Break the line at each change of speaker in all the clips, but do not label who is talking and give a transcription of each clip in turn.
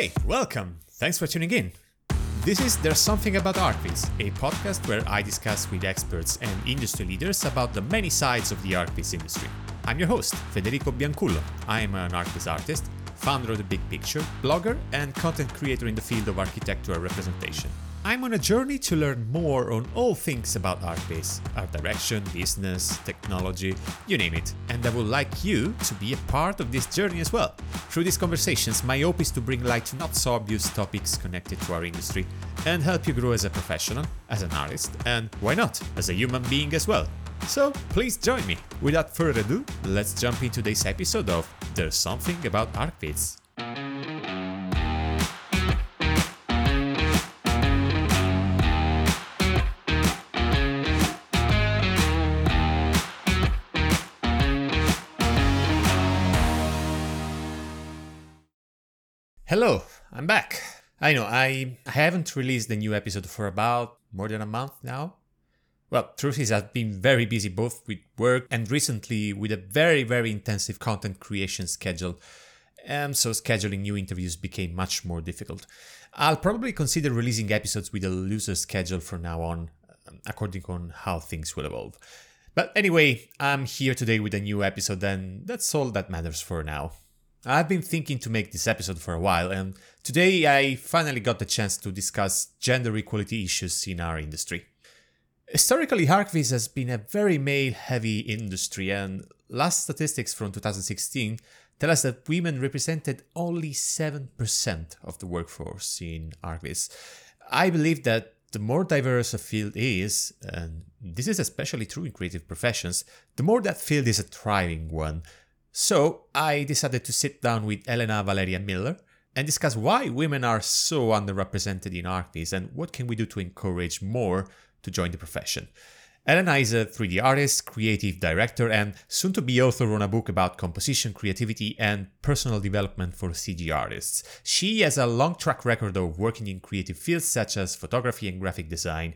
Hey, welcome. Thanks for tuning in. This is There's Something About ArchViz, a podcast where I discuss with experts and industry leaders about the many sides of the ArchViz industry. I'm your host, Federico Biancullo. I am an ArchViz artist, founder of The Big Picture, blogger, and content creator in the field of architectural representation. I'm on a journey to learn more on all things about ArchViz, art direction, business, technology, you name it, and I would like you to be a part of this journey as well. Through these conversations, my hope is to bring light to not so obvious topics connected to our industry and help you grow as a professional, as an artist, and why not, as a human being as well. So please join me. Without further ado, let's jump into today's episode of There's Something About ArchViz. Hello, I'm back. I know I, haven't released a new episode for about more than a month now. Well, truth is I've been very busy both with work and recently with a very very intensive content creation schedule. And so scheduling new interviews became much more difficult. I'll probably consider releasing episodes with a looser schedule from now on, um, according on how things will evolve. But anyway, I'm here today with a new episode and that's all that matters for now. I've been thinking to make this episode for a while, and today I finally got the chance to discuss gender equality issues in our industry. Historically, ArchViz has been a very male heavy industry, and last statistics from 2016 tell us that women represented only 7% of the workforce in ArchViz. I believe that the more diverse a field is, and this is especially true in creative professions, the more that field is a thriving one so I decided to sit down with Elena Valeria Miller and discuss why women are so underrepresented in ArchViz and what can we do to encourage more to join the profession. Elena is a 3D artist, creative director, and soon to be author on a book about composition, creativity, and personal development for CG artists. She has a long track record of working in creative fields such as photography and graphic design.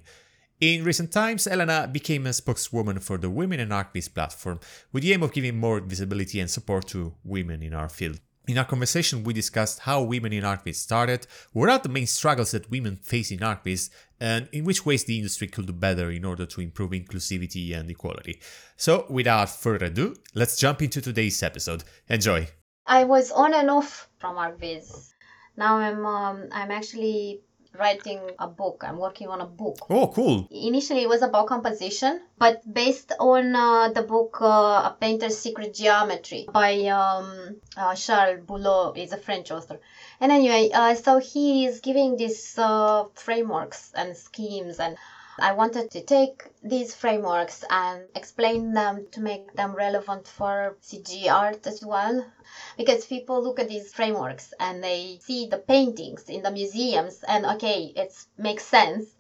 In recent times, Elena became a spokeswoman for the Women in ArchViz platform with the aim of giving more visibility and support to women in our field. In our conversation, we discussed how women in ArchViz started, what are the main struggles that women face in ArchViz, and in which ways the industry could do better in order to improve inclusivity and equality. So, without further ado, let's jump into today's episode. Enjoy!
I was on and off from ArchViz. Now I'm um, I'm actually writing a book. I'm working on a book.
Oh, cool.
Initially, it was about composition, but based on uh, the book uh, A Painter's Secret Geometry by um, uh, Charles Bouleau, is a French author. And anyway, uh, so he is giving these uh, frameworks and schemes and I wanted to take these frameworks and explain them to make them relevant for CG art as well. Because people look at these frameworks and they see the paintings in the museums and okay, it makes sense.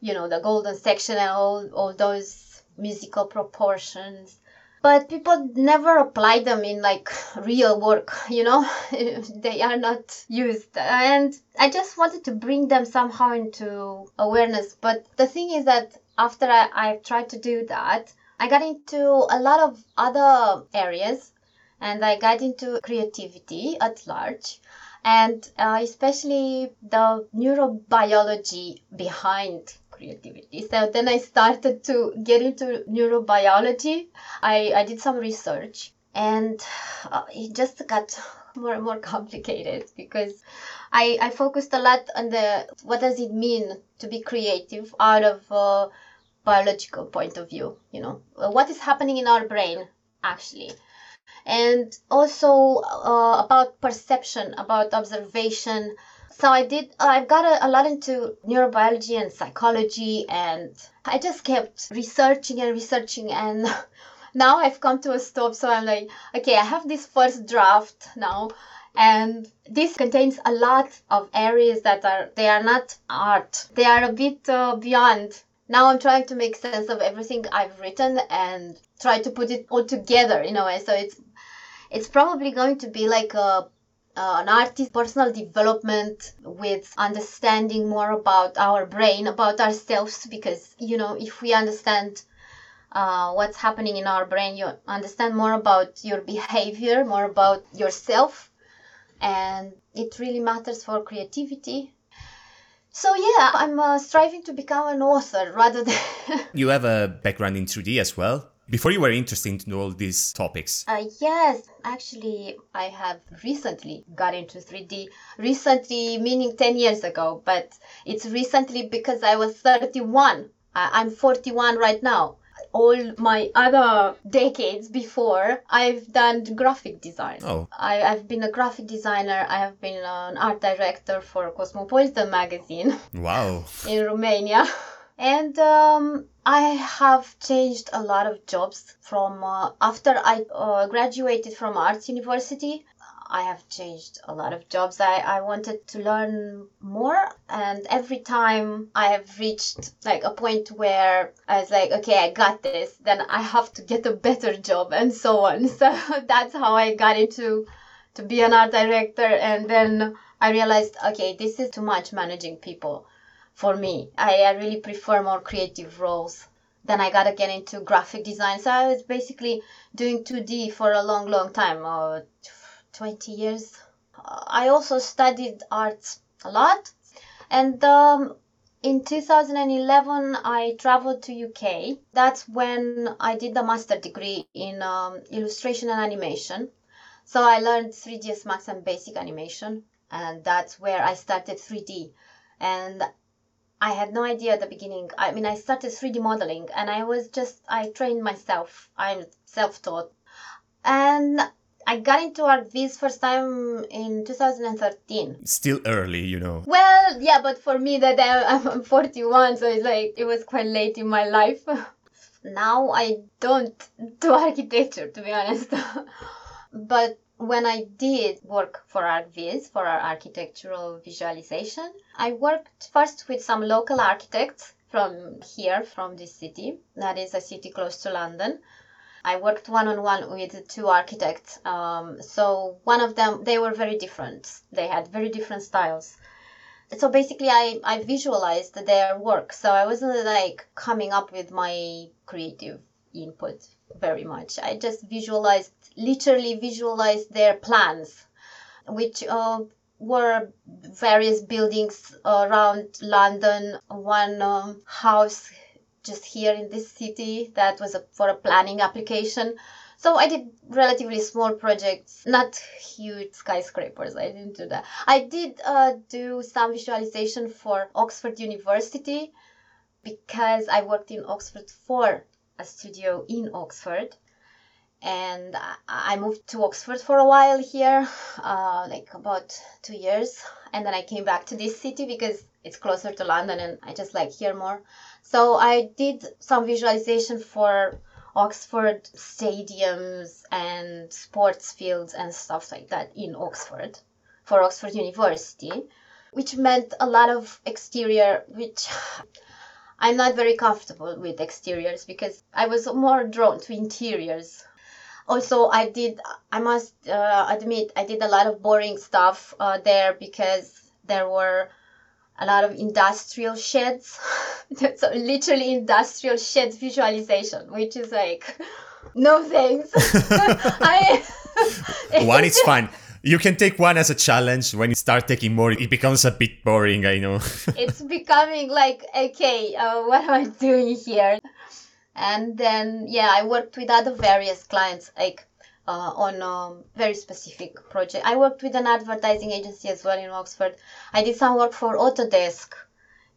You know, the golden section and all, all those musical proportions but people never apply them in like real work you know? They are not used. And i just wanted to bring them somehow into awareness. But the thing is that after I, i've tried to do that i got into a lot of other areas. And i got into creativity at large. And uh, especially the neurobiology behind creativity. So then I started to get into neurobiology. I, I did some research and uh, it just got more and more complicated because I, I focused a lot on the what does it mean to be creative out of a biological point of view, you know, uh, what is happening in our brain actually and also uh, about perception, about observation, so I did, I got a, a lot into neurobiology and psychology, and I just kept researching and researching. And now I've come to a stop. So I'm like, okay, I have this first draft now. And this contains a lot of areas that are, they are not art. They are a bit uh, beyond now I'm trying to make sense of everything I've written and try to put it all together in a way. So it's it's probably going to be like a uh, an artist personal development with understanding more about our brain about ourselves because you know if we understand uh, what's happening in our brain you understand more about your behavior more about yourself and it really matters for creativity. So yeah, I'm uh, striving to become an author rather than.
you have a background in 3D as well. Before you were interested in all these topics.
Uh, yes, actually, I have recently got into 3D. Recently, meaning 10 years ago, but it's recently because I was 31. I'm 41 right now all my other decades before, I've done graphic design.
Oh.
I, have been a graphic designer. I have been an art director for Cosmopolitan magazine.
Wow.
in Romania. And um, I have changed a lot of jobs from uh, after I uh, graduated from Arts University. I have changed a lot of jobs. I, I wanted to learn more, and every time I have reached like a point where I was like, okay, I got this, then I have to get a better job, and so on. So that's how I got into to be an art director, and then I realized, okay, this is too much managing people for me. I, I really prefer more creative roles. Then I got to get into graphic design. So I was basically doing 2D for a long, long time. Uh, 20 years. I also studied arts a lot. And um, in 2011, I traveled to UK. That's when I did the master degree in um, illustration and animation. So I learned 3ds Max and basic animation, and that's where I started 3D. And I had no idea at the beginning. I mean, I started 3D modeling, and I was just I trained myself. I'm self-taught, and I got into ArchViz first time in 2013.
Still early, you know.
Well, yeah, but for me that I'm 41, so it's like it was quite late in my life. now I don't do architecture, to be honest. but when I did work for ArchViz, for our architectural visualization, I worked first with some local architects from here, from this city. That is a city close to London. I worked one on one with two architects. Um, so one of them, they were very different. They had very different styles. So basically, I, I visualized their work. So I wasn't like coming up with my creative input very much. I just visualized, literally visualized their plans, which uh, were various buildings around London. One um, house just here in this city that was a, for a planning application. So I did relatively small projects, not huge skyscrapers. I didn't do that. I did uh, do some visualization for Oxford University because I worked in Oxford for a studio in Oxford. And I moved to Oxford for a while here, uh, like about two years. And then I came back to this city because it's closer to London and I just like here more. So I did some visualization for Oxford stadiums and sports fields and stuff like that in Oxford for Oxford University, which meant a lot of exterior, which I'm not very comfortable with exteriors because I was more drawn to interiors. Also, I did, I must uh, admit, I did a lot of boring stuff uh, there because there were a lot of industrial sheds. so literally industrial sheds visualization, which is like, no thanks. I,
one is fine. You can take one as a challenge. When you start taking more, it becomes a bit boring. I know.
it's becoming like, okay, uh, what am I doing here? And then, yeah, I worked with other various clients, like uh, on a very specific project. I worked with an advertising agency as well in Oxford. I did some work for Autodesk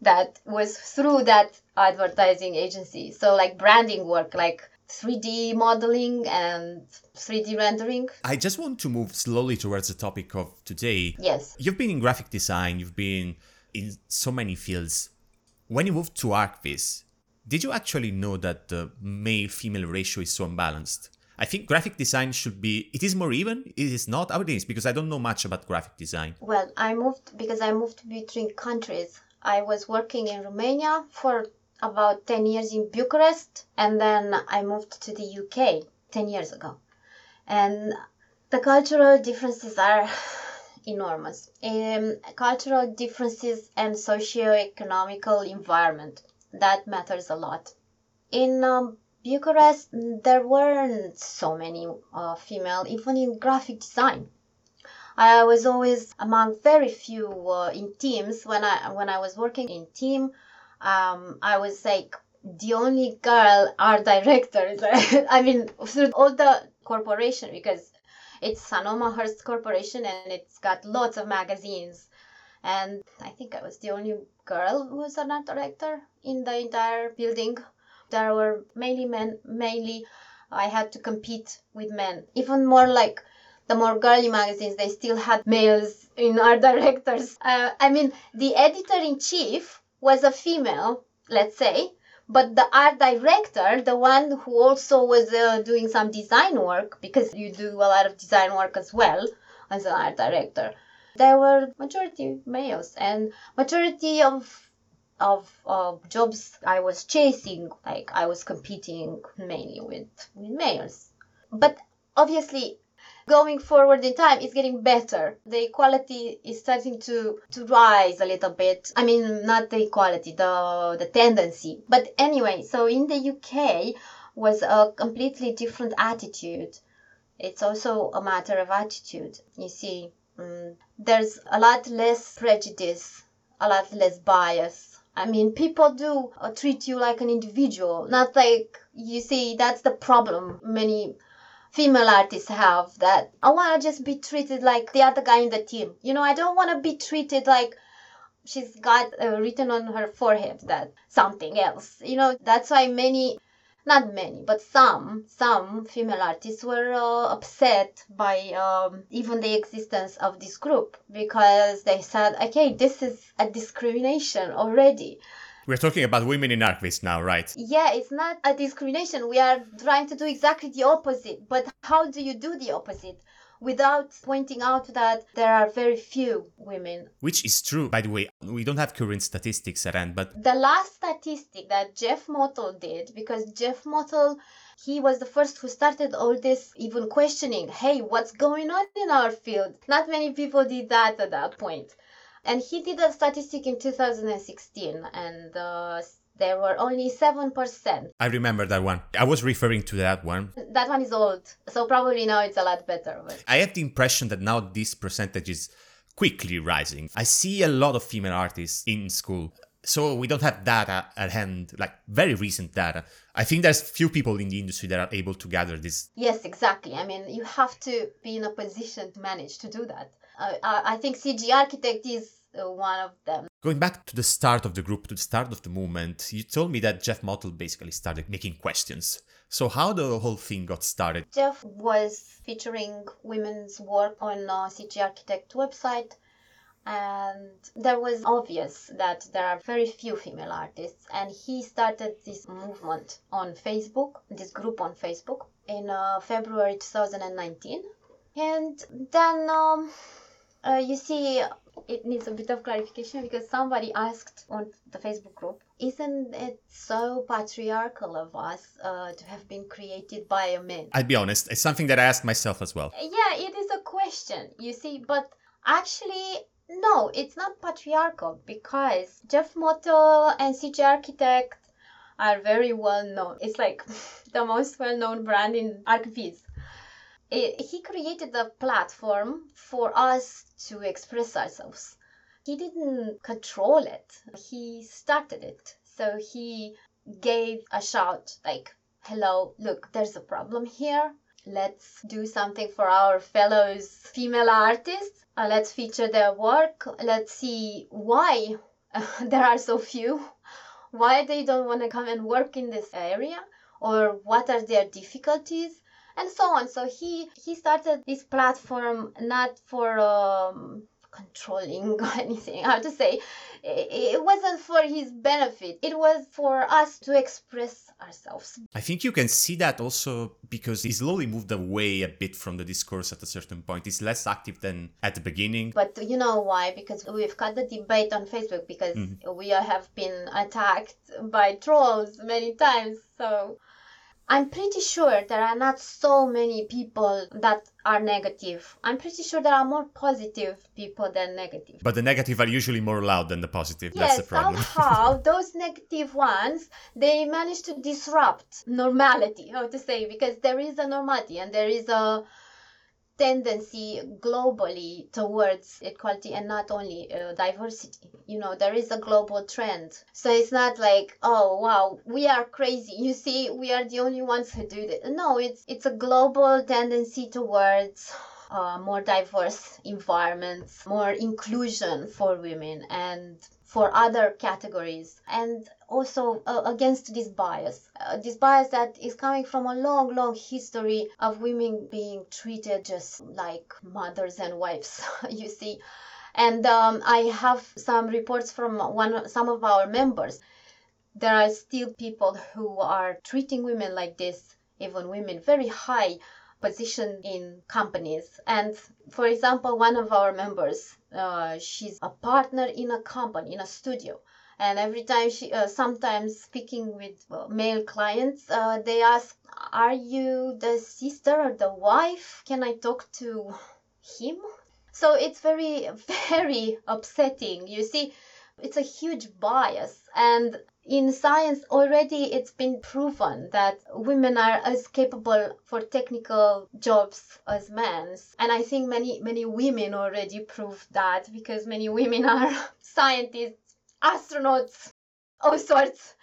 that was through that advertising agency. So like branding work, like 3D modeling and 3D rendering.
I just want to move slowly towards the topic of today.
Yes.
You've been in graphic design, you've been in so many fields. When you moved to ArchViz, did you actually know that the male female ratio is so unbalanced? I think graphic design should be, it is more even, it is not how it is, because I don't know much about graphic design.
Well, I moved, because I moved between countries. I was working in Romania for about 10 years in Bucharest, and then I moved to the UK 10 years ago. And the cultural differences are enormous. Um, cultural differences and socio-economical environment, that matters a lot. In um, Bucharest, there weren't so many uh, female, even in graphic design. I was always among very few uh, in teams. When I when I was working in team, um, I was like the only girl art director. I mean, through all the corporation because it's Sanoma Hearst Corporation and it's got lots of magazines. And I think I was the only girl who was an art director in the entire building. There were mainly men, mainly I had to compete with men. Even more like the more girly magazines, they still had males in art directors. Uh, I mean, the editor in chief was a female, let's say, but the art director, the one who also was uh, doing some design work, because you do a lot of design work as well as an art director, there were majority males and majority of of uh, jobs I was chasing, like I was competing mainly with, with males. But obviously, going forward in time, it's getting better. The equality is starting to, to rise a little bit. I mean, not the equality, the, the tendency. But anyway, so in the UK was a completely different attitude. It's also a matter of attitude. You see, um, there's a lot less prejudice, a lot less bias I mean, people do uh, treat you like an individual, not like you see. That's the problem many female artists have. That I want to just be treated like the other guy in the team. You know, I don't want to be treated like she's got uh, written on her forehead that something else. You know, that's why many not many, but some, some female artists were uh, upset by um, even the existence of this group because they said, okay, this is a discrimination already.
We're talking about women in ArchViz now, right?
Yeah, it's not a discrimination. We are trying to do exactly the opposite. But how do you do the opposite? without pointing out that there are very few women.
Which is true, by the way. We don't have current statistics at hand, but.
The last statistic that Jeff Mottl did, because Jeff Mottl, he was the first who started all this, even questioning, hey, what's going on in our field? Not many people did that at that point. And he did a statistic in 2016, and uh, there were only 7%.
I remember that one. I was referring to that one.
That one is old, so probably now it's a lot better. But...
I have the impression that now this percentage is quickly rising. I see a lot of female artists in school. So we don't have data at hand, like very recent data. I think there's few people in the industry that are able to gather this.
Yes, exactly. I mean, you have to be in a position to manage to do that. Uh, I think CG Architect is uh, one of them.
Going back to the start of the group, to the start of the movement, you told me that Jeff Mottl basically started making questions. So how the whole thing got started?
Jeff was featuring women's work on a CG Architect website and there was obvious that there are very few female artists and he started this movement on facebook this group on facebook in uh, february 2019 and then um, uh, you see it needs a bit of clarification because somebody asked on the Facebook group, isn't it so patriarchal of us uh, to have been created by a man?
I'll be honest, it's something that I asked myself as well.
Yeah, it is a question, you see, but actually, no, it's not patriarchal because Jeff Mottl and CG Architect are very well known. It's like the most well known brand in ArchViz it, he created a platform for us to express ourselves. He didn't control it, he started it. So he gave a shout like, hello, look, there's a problem here. Let's do something for our fellows female artists. Uh, let's feature their work. Let's see why there are so few, why they don't want to come and work in this area, or what are their difficulties and so on. So he he started this platform not for um, controlling or anything. How to say? It, wasn't for his benefit. It was for us to express ourselves.
I think you can see that also because he slowly moved away a bit from the discourse at a certain point. He's less active than at the beginning.
But you know why? Because we've got the debate on Facebook because mm-hmm. we have been attacked by trolls many times. So I'm pretty sure there are not so many people that are negative. I'm pretty sure there are more positive people than negative.
But the negative are usually more loud than the positive. Yes, That's the problem.
somehow those negative ones they manage to disrupt normality, how to say, because there is a normality and there is a tendency globally towards equality and not only uh, diversity. You know, there is a global trend. So it's not like, oh wow, we are crazy. You see, we are the only ones who do this. No, it's it's a global tendency towards uh, more diverse environments, more inclusion for women and for other categories and also uh, against this bias. Uh, this bias that is coming from a long long history of women being treated just like mothers and wives you see. And um, i have some reports from one some of our members. There are still people who are treating women like this even women very high position in companies. And for example, one of our members, uh, she's a partner in a company, in a studio. And every time she, uh, sometimes speaking with uh, male clients, uh, they ask, Are you the sister or the wife? Can I talk to him? So it's very, very upsetting. You see, it's a huge bias. And in science already it's been proven that women are as capable for technical jobs as men and i think many many women already proved that because many women are scientists astronauts all sorts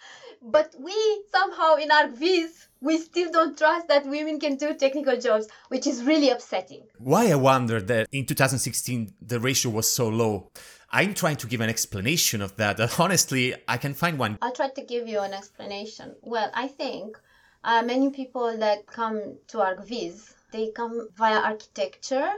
but we somehow in our views we still don't trust that women can do technical jobs, which is really upsetting.
Why I wonder that in 2016 the ratio was so low. I'm trying to give an explanation of that. Honestly, I can find one.
I'll try to give you an explanation. Well, I think uh, many people that come to ArchViz, they come via architecture,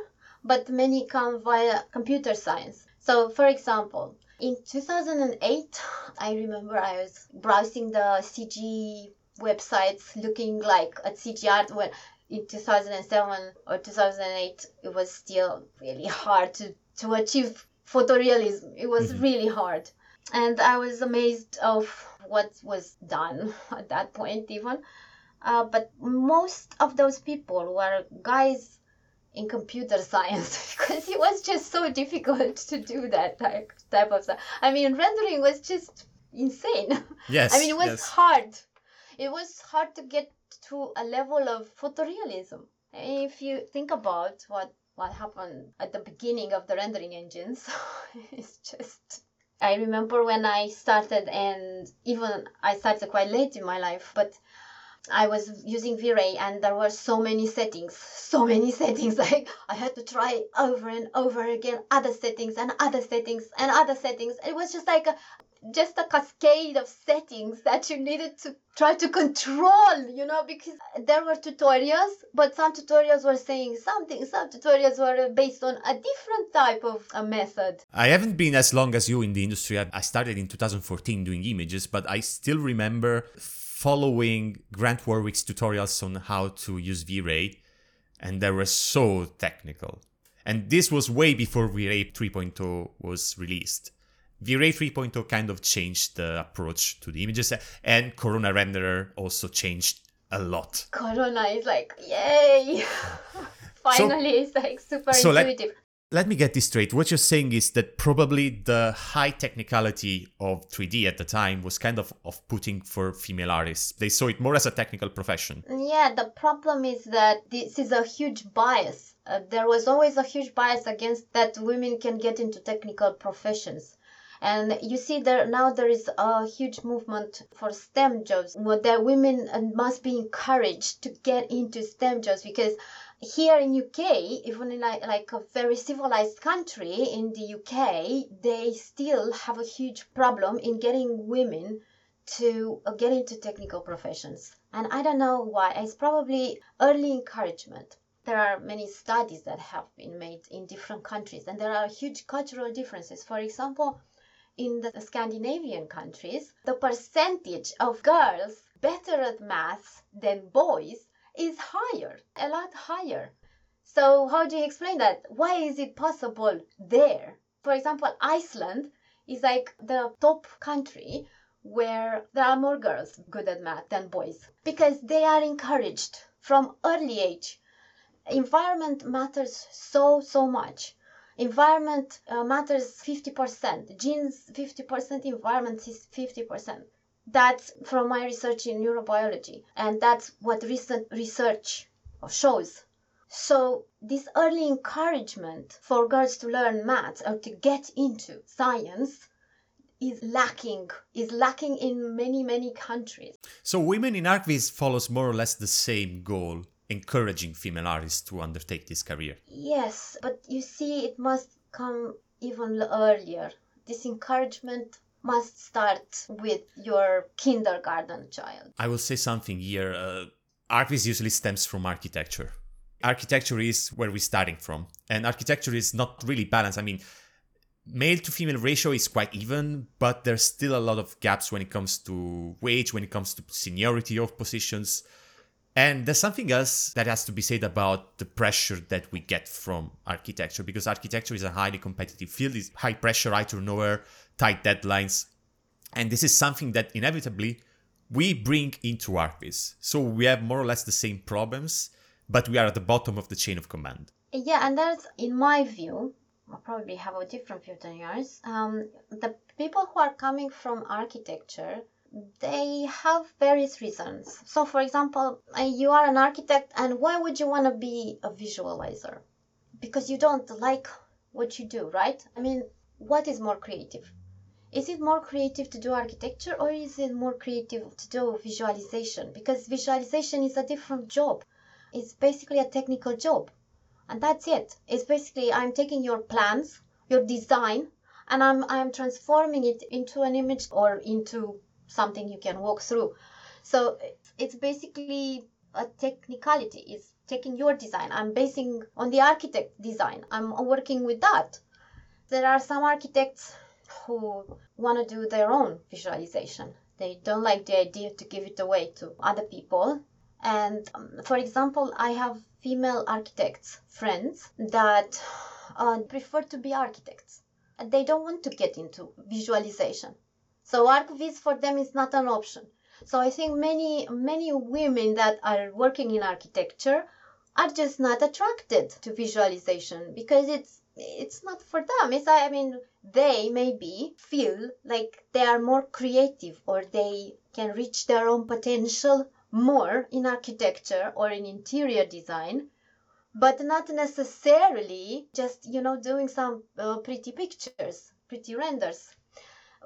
but many come via computer science. So, for example, in 2008, I remember I was browsing the CG websites looking like at CG art when in 2007 or 2008 it was still really hard to, to achieve photorealism. It was mm-hmm. really hard. And I was amazed of what was done at that point even. Uh, but most of those people were guys in computer science because it was just so difficult to do that type, type of stuff. I mean, rendering was just insane.
Yes.
I mean, it was
yes.
hard. It was hard to get to a level of photorealism. If you think about what what happened at the beginning of the rendering engines. it's just I remember when I started and even I started quite late in my life, but I was using V-Ray and there were so many settings, so many settings. Like I had to try over and over again other settings and other settings and other settings. It was just like a, just a cascade of settings that you needed to try to control, you know, because there were tutorials, but some tutorials were saying something, some tutorials were based on a different type of a method.
I haven't been as long as you in the industry. I started in 2014 doing images, but I still remember following Grant Warwick's tutorials on how to use V-Ray, and they were so technical. And this was way before V-Ray 3.0 was released. V-Ray 3.0 kind of changed the approach to the images, and Corona Renderer also changed a lot.
Corona is like, yay! Finally, so, it's like super so intuitive.
Let, let me get this straight. What you're saying is that probably the high technicality of 3D at the time was kind of off-putting for female artists. They saw it more as a technical profession.
Yeah, the problem is that this is a huge bias. Uh, there was always a huge bias against that women can get into technical professions and you see there now there is a huge movement for STEM jobs that women must be encouraged to get into STEM jobs because here in UK, even in like, like a very civilized country in the UK, they still have a huge problem in getting women to uh, get into technical professions. And I don't know why. It's probably early encouragement. There are many studies that have been made in different countries, and there are huge cultural differences. For example, in the Scandinavian countries, the percentage of girls better at maths than boys is higher, a lot higher. So how do you explain that? Why is it possible there? For example, Iceland is like the top country where there are more girls good at math than boys because they are encouraged from early age. Environment matters so so much environment uh, matters 50%, genes 50%, environment is 50%. That's from my research in neurobiology, and that's what recent research shows. So this early encouragement for girls to learn maths or to get into science is lacking is lacking in many many countries
so women in archviz follows more or less the same goal encouraging female artists to undertake this career?
Yes but you see it must come even earlier. This encouragement must start with your kindergarten child.
I will say something here. Uh, archviz usually stems from architecture. Architecture is where we're starting from. And architecture is not really balanced. I mean male to female ratio is quite even, but there's still a lot of gaps when it comes to wage, when it comes to seniority of positions. And there's something else that has to be said about the pressure that we get from architecture, because architecture is a highly competitive field, it's high pressure, high turnover, tight deadlines. And this is something that inevitably we bring into ArchViz. So we have more or less the same problems, but we are at the bottom of the chain of command.
Yeah, and that's, in my view, I'll probably have a different view than yours. Um, the people who are coming from architecture, they have various reasons. So, for example, uh, you are an architect, and why would you want to be a visualizer? Because you don't like what you do, right? I mean, what is more creative? Is it more creative to do architecture or is it more creative to do visualization? Because visualization is a different job. It's basically a technical job and that's it it's basically i'm taking your plans your design and i'm i'm transforming it into an image or into something you can walk through. So it's basically a technicality. It's taking your design. I'm basing on the architect design. I'm working with that. There are some architects who want to do their own visualization. They don't like the idea to give it away to other people. And um, for example i have female architects friends that uh, prefer to be architects. They don't want to get into visualization so archviz for them is not an option. So i think many many women that are working in architecture are just not attracted to visualization because it's it's not for them. It's i mean they maybe feel like they are more creative or they can reach their own potential more in architecture or in interior design but not necessarily just you know doing some uh, pretty pictures pretty renders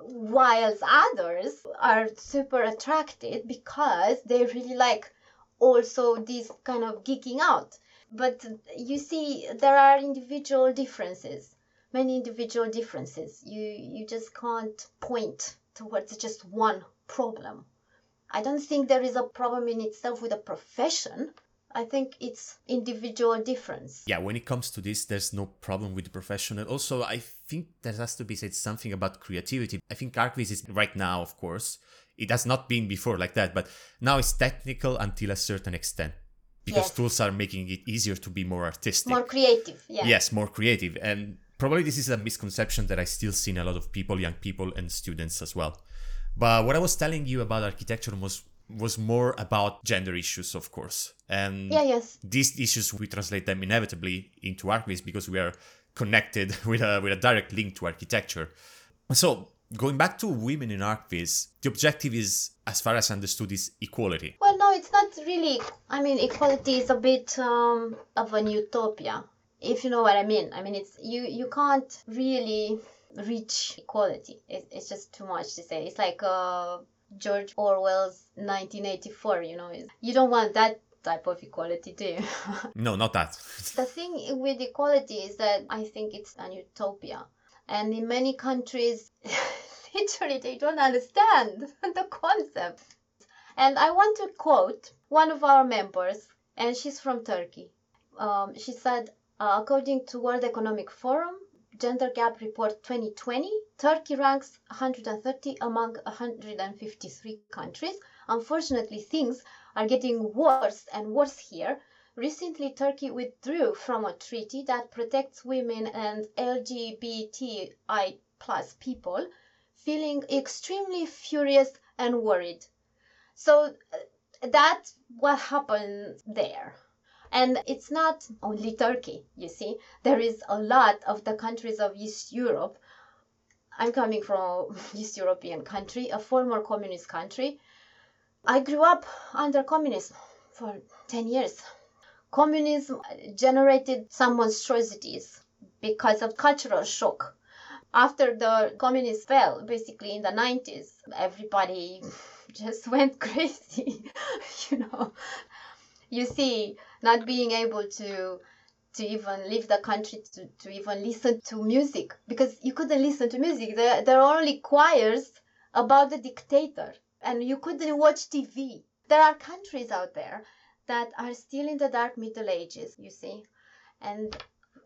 whilst others are super attracted because they really like also this kind of geeking out but you see there are individual differences many individual differences you you just can't point towards just one problem I don't think there is a problem in itself with a profession. I think it's individual difference.
Yeah, when it comes to this, there's no problem with the profession. And also, I think there has to be said something about creativity. I think ArchViz is right now, of course. It has not been before like that, but now it's technical until a certain extent because yes. tools are making it easier to be more artistic,
more creative. Yeah.
Yes, more creative. And probably this is a misconception that I still see in a lot of people, young people, and students as well. But what I was telling you about architecture was was more about gender issues, of course. And
yeah, yes.
these issues we translate them inevitably into archviz because we are connected with a with a direct link to architecture. So going back to women in archviz, the objective is, as far as understood, is equality.
Well, no, it's not really. I mean, equality is a bit um, of an utopia, if you know what I mean. I mean, it's you you can't really reach equality. It's, it's just too much to say. It's like uh, George Orwell's 1984, you know. You don't want that type of equality, do you?
no, not that.
the thing with equality is that I think it's an utopia. And in many countries, literally, they don't understand the concept. And I want to quote one of our members, and she's from Turkey. Um, she said, uh, according to World Economic Forum, Gender Gap Report 2020, Turkey ranks 130 among 153 countries. Unfortunately, things are getting worse and worse here. Recently, Turkey withdrew from a treaty that protects women and LGBTI plus people, feeling extremely furious and worried. So uh, that's what happened there. And it's not only Turkey, you see. There is a lot of the countries of East Europe. I'm coming from East European country, a former communist country. I grew up under communism for 10 years. communism generated some monstrosities because of cultural shock. After the communists fell, basically in the 90s, everybody just went crazy, you know. You see, not being able to to even leave the country to, to even listen to music because you couldn't listen to music. There, there are only choirs about the dictator and you couldn't watch TV. There are countries out there that are still in the dark Middle Ages, you see. And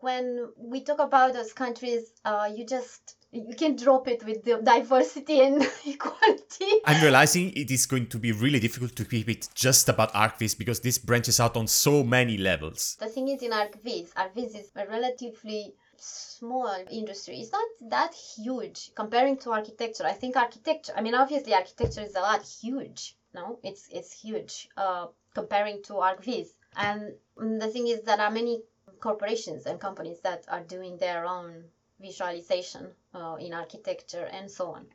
when we talk about those countries, uh, you just you can drop it with the diversity and equality.
I'm realizing it is going to be really difficult to keep it just about ArchViz because this branches out on so many levels.
The thing is in ArchViz, ArchViz is a relatively small industry. It's not that huge comparing to architecture. I think architecture, I mean, obviously architecture is a lot huge. No, it's it's huge uh, comparing to ArchViz. And the thing is, there are many corporations and companies that are doing their own visualization uh, in architecture and so on.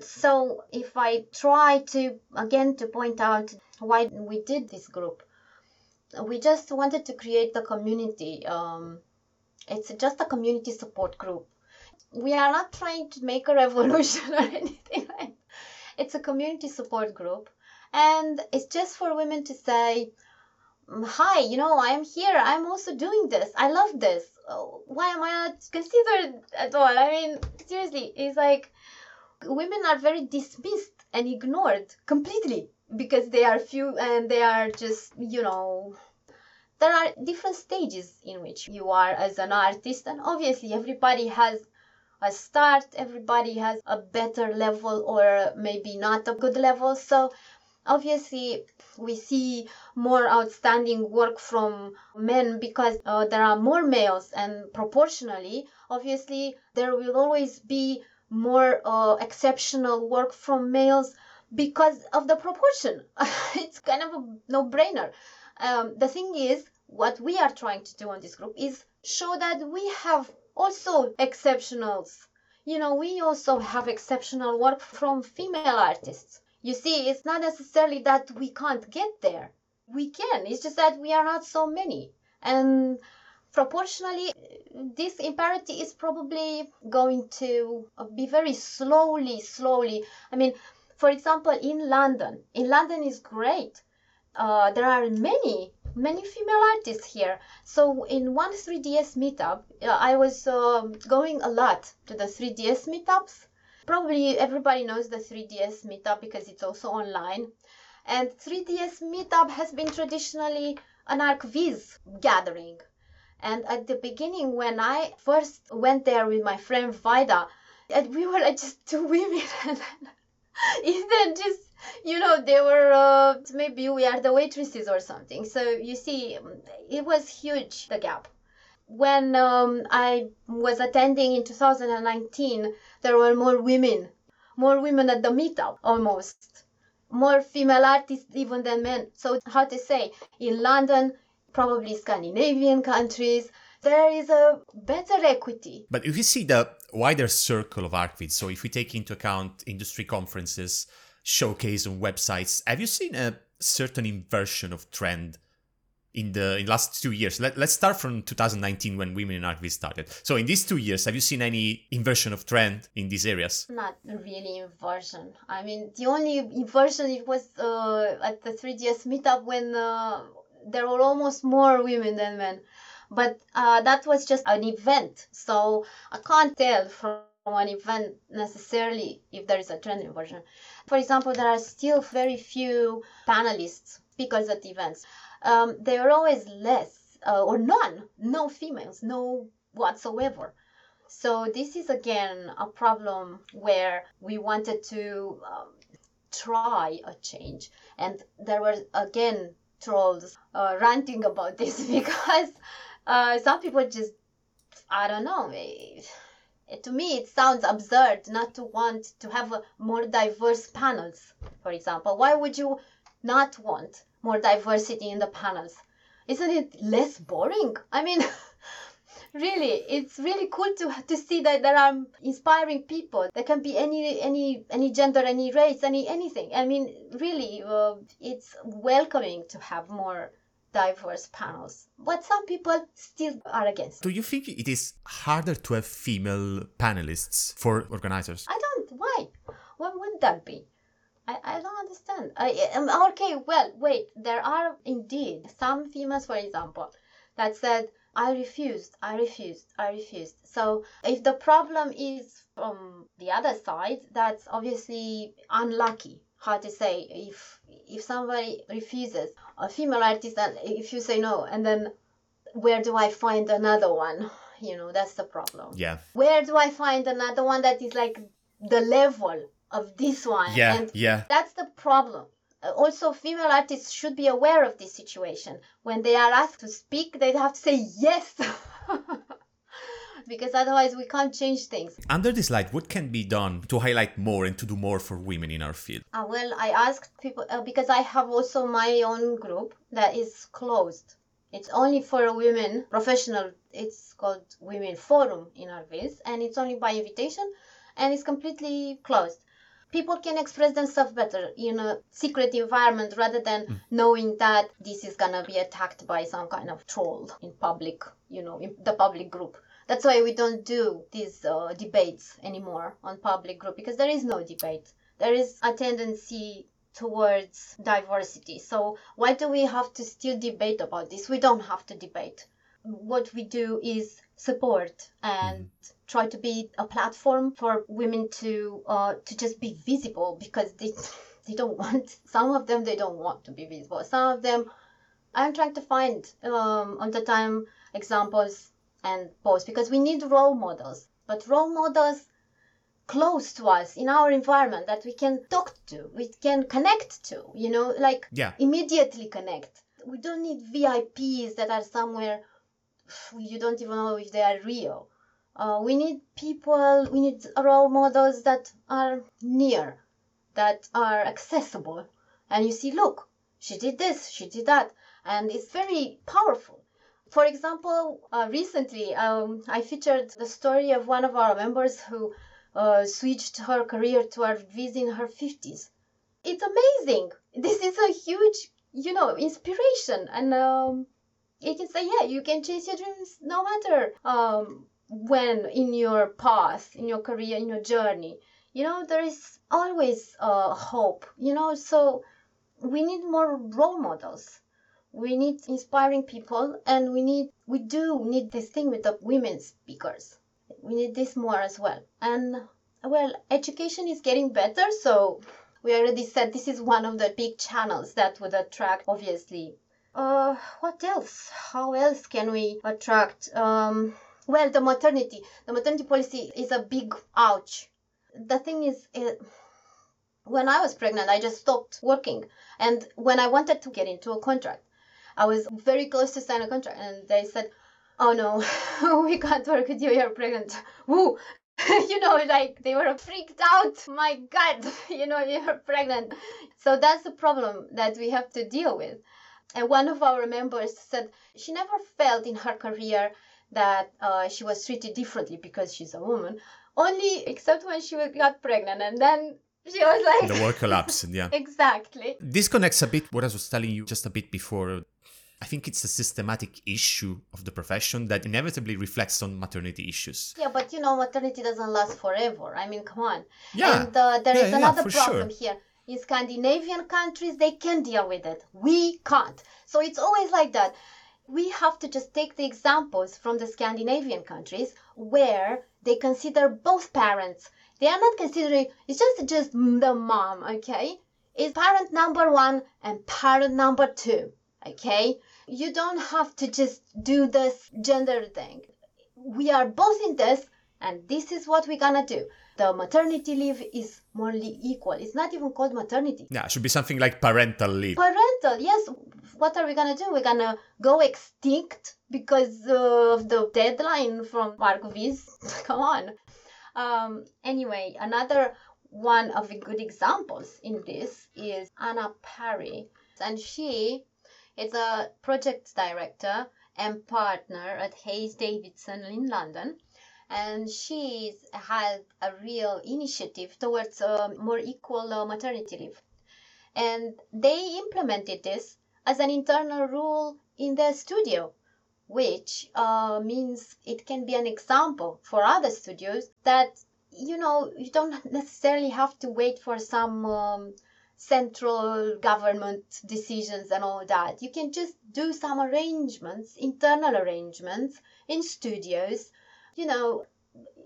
So if I try to again to point out why we did this group, we just wanted to create the community. Um, it's just a community support group. We are not trying to make a revolution or anything like. It's a community support group, and it's just for women to say, "Hi, you know, I am here. I'm also doing this. I love this oh, why am I not considered at all? I mean, seriously, it's like women are very dismissed and ignored completely because they are few and they are just, you know, there are different stages in which you are as an artist, and obviously, everybody has a start, everybody has a better level or maybe not a good level. So, obviously, we see more outstanding work from men because uh, there are more males and proportionally obviously there will always be more uh, exceptional work from males because of the proportion. It's kind of a no-brainer. Um, the thing is what we are trying to do on this group is show that we have also exceptionals. You know we also have exceptional work from female artists you see, it's not necessarily that we can't get there. We can. It's just that we are not so many. And proportionally, this imparity is probably going to be very slowly, slowly. I mean, for example, in London, in London is great. Uh, there are many, many female artists here. So in one 3DS meetup, uh, I was uh, going a lot to the 3DS meetups Probably everybody knows the 3DS meetup because it's also online. And 3DS meetup has been traditionally an ArchViz gathering. And at the beginning, when I first went there with my friend Vida, and we were like just two women, and then just you know they were uh, maybe we are the waitresses or something. So you see, it was huge the gap when um, I was attending in 2019, there were more women, more women at the meetup almost, more female artists even than men. So, how to say, in London, probably Scandinavian countries, there is a better equity.
But if you see the wider circle of ArchViz, so if we take into account industry conferences, showcase on websites, have you seen a certain inversion of trend in the in last two years. Let, let's start from 2019 when women in ArchViz started. So in these two years have you seen any inversion of trend in these areas?
Not really inversion. I mean the only inversion it was uh, at the 3ds meetup when uh, there were almost more women than men. But uh, that was just an event. So i can't tell from one event necessarily if there is a trend inversion. For example there are still very few panelists speakers at events um, they are always less uh, or none, no females, no whatsoever. So this is again a problem where we wanted to um, try a change, and there were again trolls uh, ranting about this because uh, some people just I don't know. It, to me, it sounds absurd not to want to have a more diverse panels. For example, why would you not want more diversity in the panels. Isn't it less boring? I mean, really, it's really cool to to see that there are inspiring people. There can be any any any gender, any race, any anything. I mean, really, uh, it's welcoming to have more diverse panels. But some people still are against.
Do you think it is harder to have female panelists for organizers?
I don't. Why? Why would that be? I, I don't understand. I, um, okay, well, wait. There are indeed some females, for example, that said, I refused, I refused, I refused. So if the problem is from the other side, that's obviously unlucky. How to say if if somebody refuses a female artist and if you say no and then where do I find another one? You know, that's the problem.
Yeah.
Where do I find another one that is like the level of this one?
Yeah,
And
yeah.
that's the problem. Uh, Also, female artists should be aware of this situation. When they are asked to speak, they have to say yes. because otherwise, we can't change things.
Under this light, what can be done to highlight more and to do more for women in our field?
Uh, well, I asked people uh, because I have also my own group that is closed. It's only for women, professional. It's called Women Forum in our ArchViz, and it's only by invitation, and it's completely closed. People can express themselves better in a secret environment rather than knowing that this is gonna be attacked by some kind of troll in public, you know, in the public group. That's why we don't do these uh, debates anymore on public group because there is no debate there is a tendency towards diversity. So why do we have to still debate about this? We don't have to debate. What we do is support and try to be a platform for women to uh, to just be visible because they they don't want some of them they don't want to be visible. Some of them I'm trying to find um, on the time examples and posts because we need role models. But role models close to us in our environment that we can talk to, we can connect to, you know, like
Yeah.
immediately connect. We don't need VIPs that are somewhere you don't even know if they are real. Uh, we need people, we need role models that are near, that are accessible. And you see, look, she did this, she did that. And it's very powerful. For example, uh, recently um, I featured the story of one of our members who uh, switched her career to ArchViz in her 50s. It's amazing. This is a huge, you know, inspiration. And um, you can say, yeah, you can chase your dreams no matter um, when in your path, in your career, in your journey. You know, there is always uh, hope, you know, so we need more role models. We need inspiring people, and we need, we do need this thing with the women speakers we need this more as well. And well, education is getting better, so we already said this is one of the big channels that would attract, obviously. Uh, what else? How else can we attract? Um, well, the maternity. The maternity policy is a big ouch. The thing is, it, when I was pregnant, I just stopped working, and when I wanted to get into a contract, I was very close to sign a contract, and they said, oh no, we can't work with you, you're pregnant. Woo! you know, like they were freaked out. My God, you know, you're pregnant. So that's the problem that we have to deal with. And one of our members said she never felt in her career that uh, she was treated differently because she's a woman, only except when she got pregnant. And then she was like,
The world collapsed, yeah.
exactly.
This connects a bit what I was telling you just a bit before. I think it's a systematic issue of the profession that inevitably reflects on maternity issues.
Yeah, but you know, maternity doesn't last forever. I mean, come on.
Yeah.
And uh, there
Yeah,
is
yeah,
another problem
sure.
here. In Scandinavian countries, they can deal with it. We can't. So it's always like that. We have to just take the examples from the Scandinavian countries where they consider both parents. They are not considering it's just just the mom, okay? It's parent number one and parent number two, okay? You don't have to just do this gender thing we are both in this and this is what we're gonna do the maternity leave is morally equal it's not even called maternity
Yeah, it should be something like parental leave.
parental yes what are we gonna do we're gonna go extinct because of the deadline from mark Viz. come on um anyway another one of the good examples in this is anna parry and she is a project director and partner at Hayes Davidson in London. And she's had a real initiative towards a more equal uh, maternity leave. And they implemented this as an internal rule in their studio, which uh, means it can be an example for other studios that you know you don't necessarily have to wait for some um, central government decisions and all that. You can just do some arrangements, internal arrangements in studios. You know,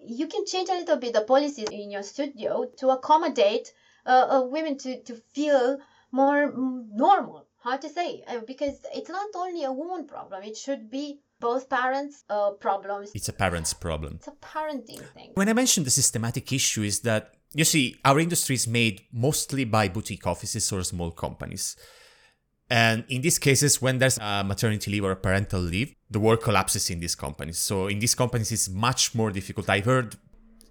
you can change a little bit the policies in your studio to accommodate uh, uh, women to, to feel more mm, normal. How to say? Uh, because it's not only a woman problem, it should be both parents' uh, problems.
It's a parent's problem.
It's a parenting thing.
When I mentioned the systematic issue, is that you see, our industry is made mostly by boutique offices or small companies. And in these cases, when there's a maternity leave or a parental leave, the work collapses in these companies. So in these companies, it's much more difficult. I've heard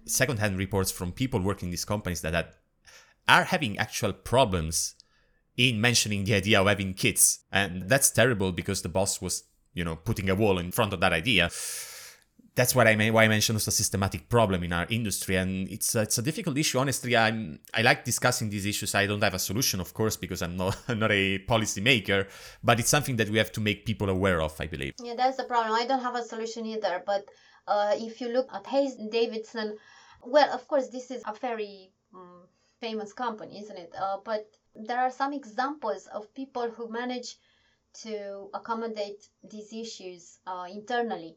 secondhand reports from people working in these companies that are having actual problems in mentioning the idea of having kids. And that's terrible because the boss was, you know, putting a wall in front of that idea that's what I mean. Why I mentioned it's a systematic problem in our industry, and it's a, it's a difficult issue. Honestly, I'm I like discussing these issues. I don't have a solution, of course, because I'm not I'm not a policy maker. But it's something that we have to make people aware of. I believe.
Yeah, that's the problem. I don't have a solution either. But uh, if you look at Hayes Davidson, well, of course, this is a very um, famous company, isn't it? Uh, but there are some examples of people who manage to accommodate these issues uh, internally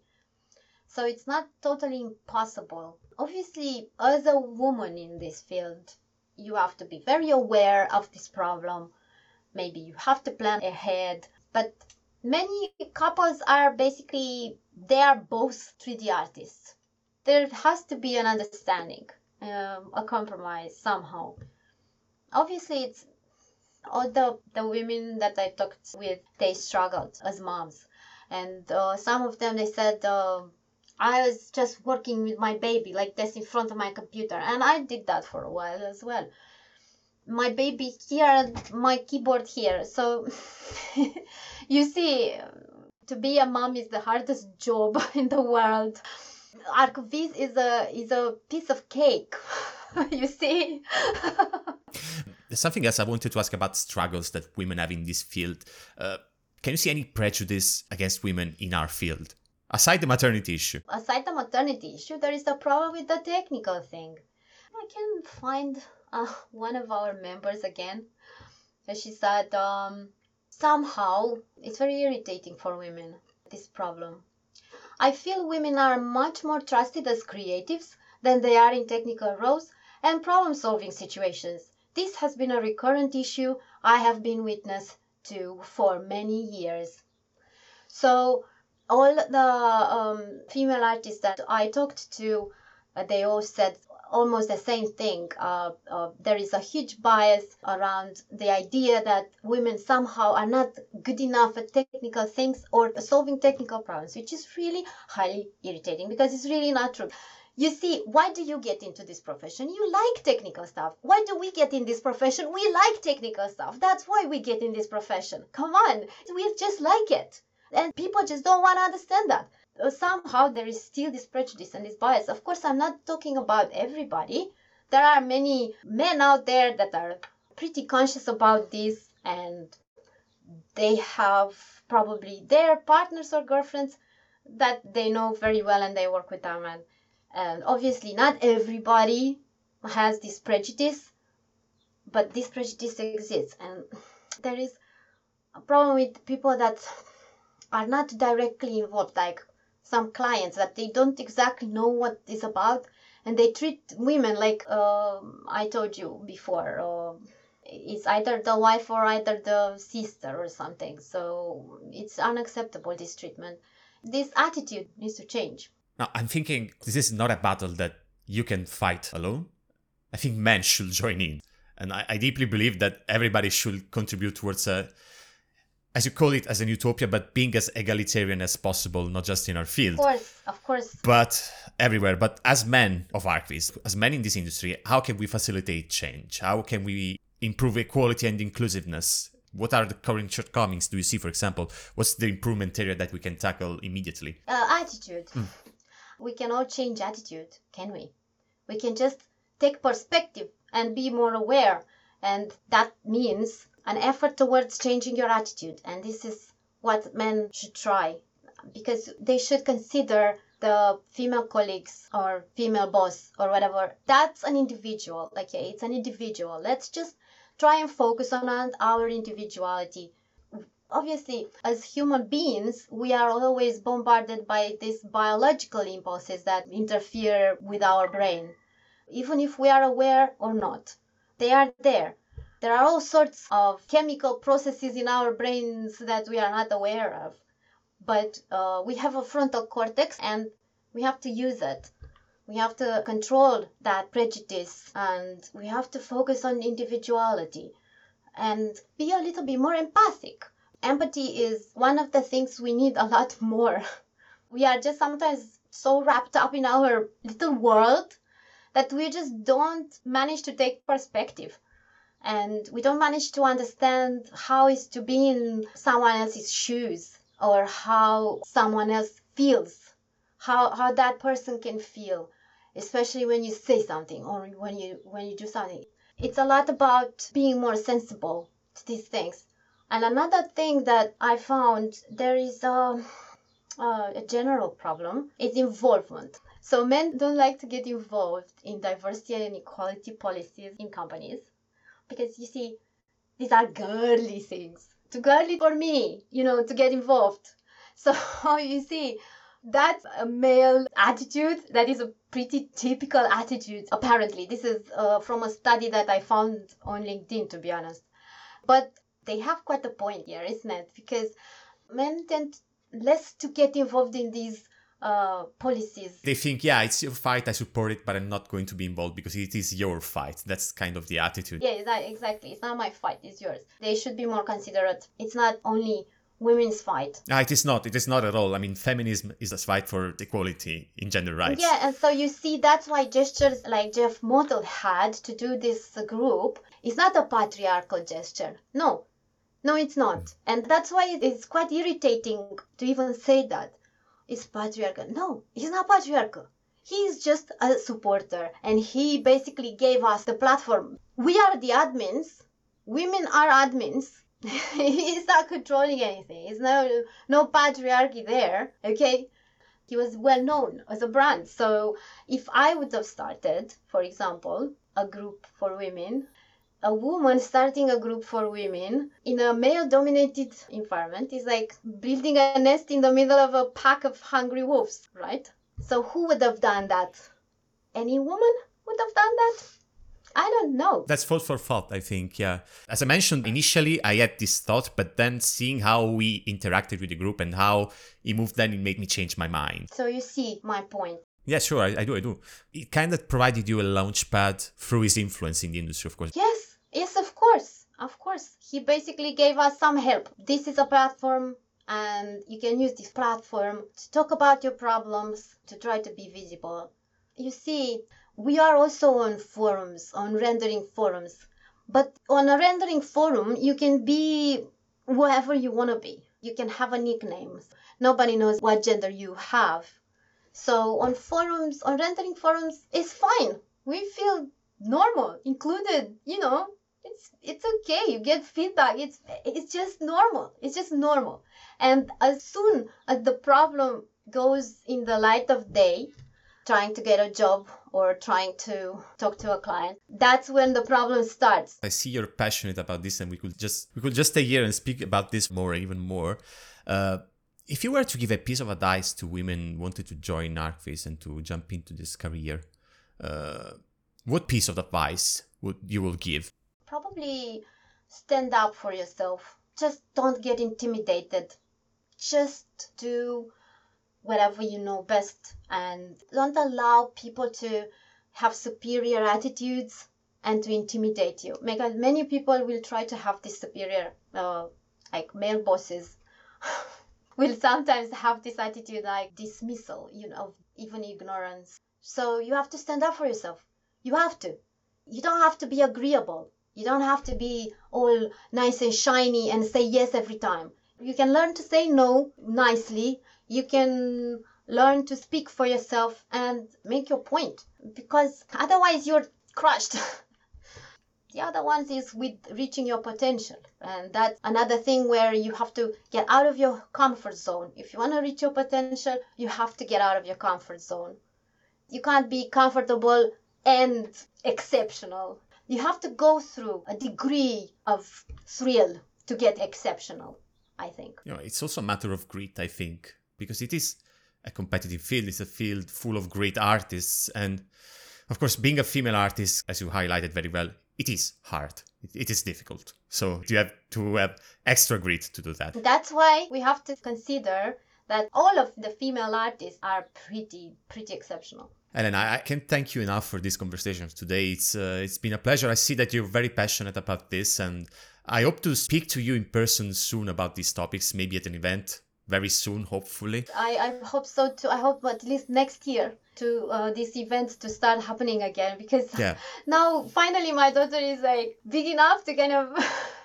so it's not totally impossible. Obviously, as a woman in this field, you have to be very aware of this problem. Maybe you have to plan ahead. But many couples are basically, they are both 3D artists. There has to be an understanding, um, a compromise somehow. Obviously, it's all the, the women that I talked with, they struggled as moms. And uh, some of them, they said, uh, I was just working with my baby like this in front of my computer, and I did that for a while as well. My baby here, my keyboard here. So you see, to be a mom is the hardest job in the world. ArchViz is a is a piece of cake. you see.
Something else I wanted to ask about struggles that women have in this field. Uh, can you see any prejudice against women in our field? Aside the maternity issue.
Aside the maternity issue, there is a problem with the technical thing. I can find uh, one of our members again. She said, um, somehow it's very irritating for women, this problem. I feel women are much more trusted as creatives than they are in technical roles and problem solving situations. This has been a recurrent issue I have been witness to for many years. So all the um, female artists that I talked to, uh, they all said almost the same thing. Uh, uh, there is a huge bias around the idea that women somehow are not good enough at technical things or solving technical problems, which is really highly irritating because it's really not true. You see, why do you get into this profession? You like technical stuff. Why do we get in this profession? We like technical stuff. That's why we get in this profession. Come on, we just like it. And people just don't want to understand that. Uh, somehow there is still this prejudice and this bias. Of course, I'm not talking about everybody. There are many men out there that are pretty conscious about this and they have probably their partners or girlfriends that they know very well and they work with them. And, and obviously, not everybody has this prejudice, but this prejudice exists. And there is a problem with people that are not directly involved, like some clients that they don't exactly know what it's about, and they treat women like uh, I told you before. Uh, it's either the wife or either the sister or something. So it's unacceptable this treatment. This attitude needs to change.
Now I'm thinking this is not a battle that you can fight alone. I think men should join in. And I, I deeply believe that everybody should contribute towards a as you call it, as an utopia, but being as egalitarian as possible, not just in our field.
Of course, of course.
But everywhere. But as men of Archviz, as men in this industry, how can we facilitate change? How can we improve equality and inclusiveness? What are the current shortcomings do you see, for example? What's the improvement area that we can tackle immediately?
Uh, attitude. Mm. We can all change attitude, can we? We can just take perspective and be more aware. And that means an effort towards changing your attitude. And this is what men should try because they should consider the female colleagues or female boss or whatever. That's an individual. Okay, it's an individual. Let's just try and focus on our individuality. Obviously, as human beings, we are always bombarded by these biological impulses that interfere with our brain, even if we are aware or not. They are there. There are all sorts of chemical processes in our brains that we are not aware of. But uh, we have a frontal cortex and we have to use it. We have to control that prejudice and we have to focus on individuality and be a little bit more empathic. Empathy is one of the things we need a lot more. We are just sometimes so wrapped up in our little world that we just don't manage to take perspective. And we don't manage to understand how it's to be in someone else's shoes or how someone else feels how how that person can feel especially when you say something or when you when you do something. It's a lot about being more sensible to these things and another thing that i found there is a a general problem is involvement. So men don't like to get involved in diversity and equality policies in companies because you see these are girly things. Too girly for me you know to get involved. So you see that's a male attitude that is a pretty typical attitude apparently. This is uh, from a study that i found on linkedin to be honest. But they have quite a point here isn't it because men tend less to get involved in these uh, policies.
They think, yeah, it's your fight, I support it, but I'm not going to be involved because it is your fight. That's kind of the attitude.
Yeah, exactly. It's not my fight, it's yours. They should be more considerate. It's not only women's fight.
No, it is not. It is not at all. I mean, feminism is a fight for equality in gender rights.
Yeah, and so you see, that's why gestures like Jeff Mottle had to do this group is not a patriarchal gesture. No, no, it's not. And that's why it's quite irritating to even say that is patriarchal. No, he's not patriarchal. He's just a supporter and he basically gave us the platform. We are the admins. Women are admins. he's not controlling anything. There's no no patriarchy there. Okay. He was well known as a brand. So if I would have started, for example, a group for women, a woman starting a group for women in a male dominated environment is like building a nest in the middle of a pack of hungry wolves, right? So who would have done that? Any woman would have done that? I don't know.
That's thought for thought, I think, yeah. As I mentioned initially, I had this thought, but then seeing how we interacted with the group and how it moved, then it made me change my mind.
So you see my point.
Yeah, sure, I, I do, I do. It kind of provided you a launch pad through his influence in the industry, of course.
Yes, Yes, of course. Of course. He basically gave us some help. This is a platform and you can use this platform to talk about your problems, to try to be visible. You see, we are also on forums, on rendering forums. But on a rendering forum, you can be whoever you want to be. You can have a nickname. Nobody knows what gender you have. So on forums, on rendering forums, it's fine. We feel normal, included, you know, it's it's okay. You get feedback. It's it's just normal. It's just normal. And as soon as the problem goes in the light of day trying to get a job or trying to talk to a client that's when the problem starts.
I see you're passionate about this and we could just we could just stay here and speak about this more even more. Uh, if you were to give a piece of advice to women wanted to join ArchViz and to jump into this career uh, what piece of advice would you will give
probably stand up for yourself. Just don't get intimidated. Just do whatever you know best and don't allow people to have superior attitudes and to intimidate you. Because many people will try to have this superior, uh, like male bosses, will sometimes have this attitude like dismissal, you know, even ignorance. So you have to stand up for yourself. You have to. You don't have to be agreeable. You don't have to be all nice and shiny and say yes every time. You can learn to say no nicely. You can learn to speak for yourself and make your point because otherwise you're crushed. The other ones is with reaching your potential. And that's another thing where you have to get out of your comfort zone. If you want to reach your potential, you have to get out of your comfort zone. You can't be comfortable and exceptional. You have to go through a degree of thrill to get exceptional, I think.
You know, it's also a matter of grit, I think, because it is a competitive field. It's a field full of great artists. And of course, being a female artist, as you highlighted very well, it is hard. It, is difficult. So you have to have extra grit to do that.
That's why we have to consider that all of the female artists are pretty, pretty exceptional.
Ellen, I, I can't thank you enough for this conversation today. It's uh, it's been a pleasure. I see that you're very passionate about this, and I hope to speak to you in person soon about these topics, maybe at an event very soon, hopefully.
I, I hope so too. I hope at least next year to uh, these events to start happening again because
Yeah.
now finally my daughter is like big enough to kind of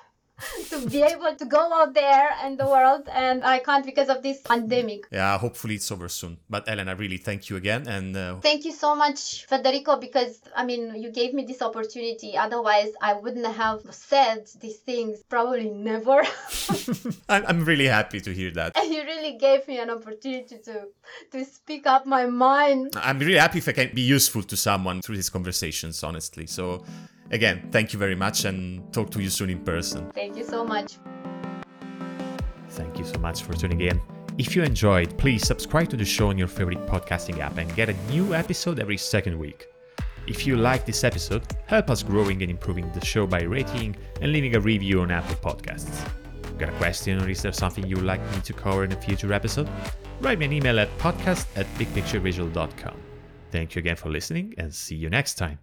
to be able to go out there in the world and I can't because of this pandemic.
Yeah, hopefully it's over soon. But Ellen, I really thank you again, and uh,
Thank you so much, Federico, because I mean, you gave me this opportunity. Otherwise, I wouldn't have said these things, probably never.
I'm, I'm really happy to hear that.
and you really gave me an opportunity to to speak up my mind.
I'm really happy if I can be useful to someone through these conversations, honestly. So, again, thank you very much, and talk to you soon in person.
Thank you so much.
Thank you so much for tuning in. If you enjoyed, please subscribe to the show on your favorite podcasting app and get a new episode every second week. If you like this episode, help us growing and improving the show by rating and leaving a review on Apple Podcasts. Got a question or is there something you would like me to cover in a future episode? Write me an email at podcast at bigpicturevisual.com. Thank you again for listening and see you next time.